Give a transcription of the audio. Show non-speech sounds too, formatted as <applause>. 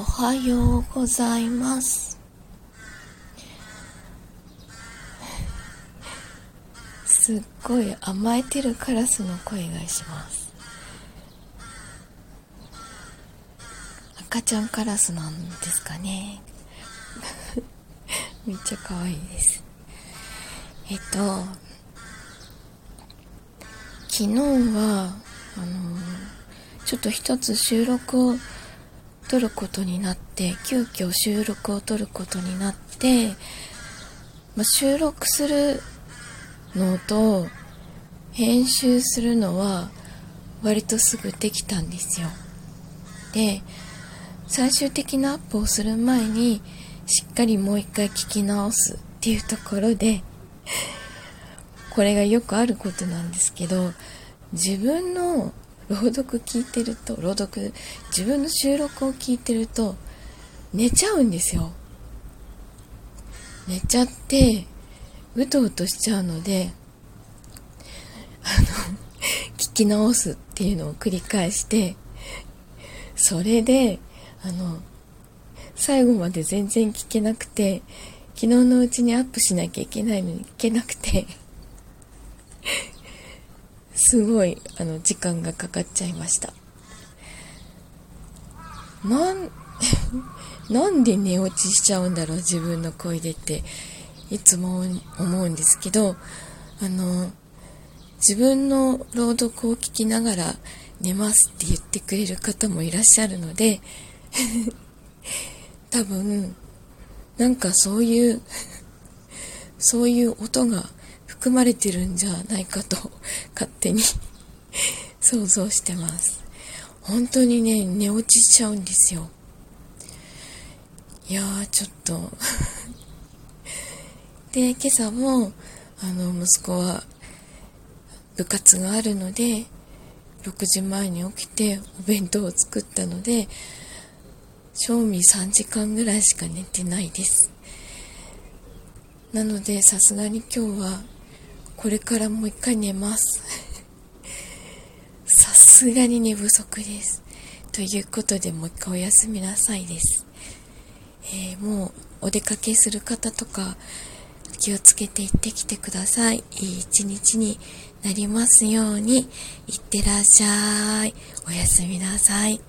おはようございます。すっごい甘えてるカラスの声がします。赤ちゃんカラスなんですかね。<laughs> めっちゃ可愛いです。えっと昨日はあのちょっと一つ収録を撮ることになって急遽収録を撮ることになって、まあ、収録するのと編集するのは割とすぐできたんですよ。で最終的なアップをする前にしっかりもう一回聞き直すっていうところでこれがよくあることなんですけど自分の朗読聞いてると朗読自分の収録を聞いてると寝ちゃうんですよ。寝ちゃってうとうとしちゃうのであの <laughs> 聞き直すっていうのを繰り返してそれであの最後まで全然聞けなくて昨日のうちにアップしなきゃいけないのに聞けなくて。すごいあの時間がかかっちゃいました。なん <laughs> なんで寝落ちしちゃうんだろう自分の声でっていつも思うんですけどあの自分の朗読を聞きながら寝ますって言ってくれる方もいらっしゃるので <laughs> 多分なんかそういうそういう音が含まれてるんじゃないかと勝手に。<laughs> 想像してます。本当にね寝落ちしちゃうんですよ。いやーちょっと。<laughs> で今朝もあの息子は部活があるので6時前に起きてお弁当を作ったので賞味3時間ぐらいしか寝てないです。なのでさすがに今日はこれからもう一回寝ます。<laughs> さすがに寝不足です。ということでもう一回おやすみなさいです、えー、もうお出かけする方とか気をつけて行ってきてください。いい一日になりますように。いってらっしゃい。おやすみなさい。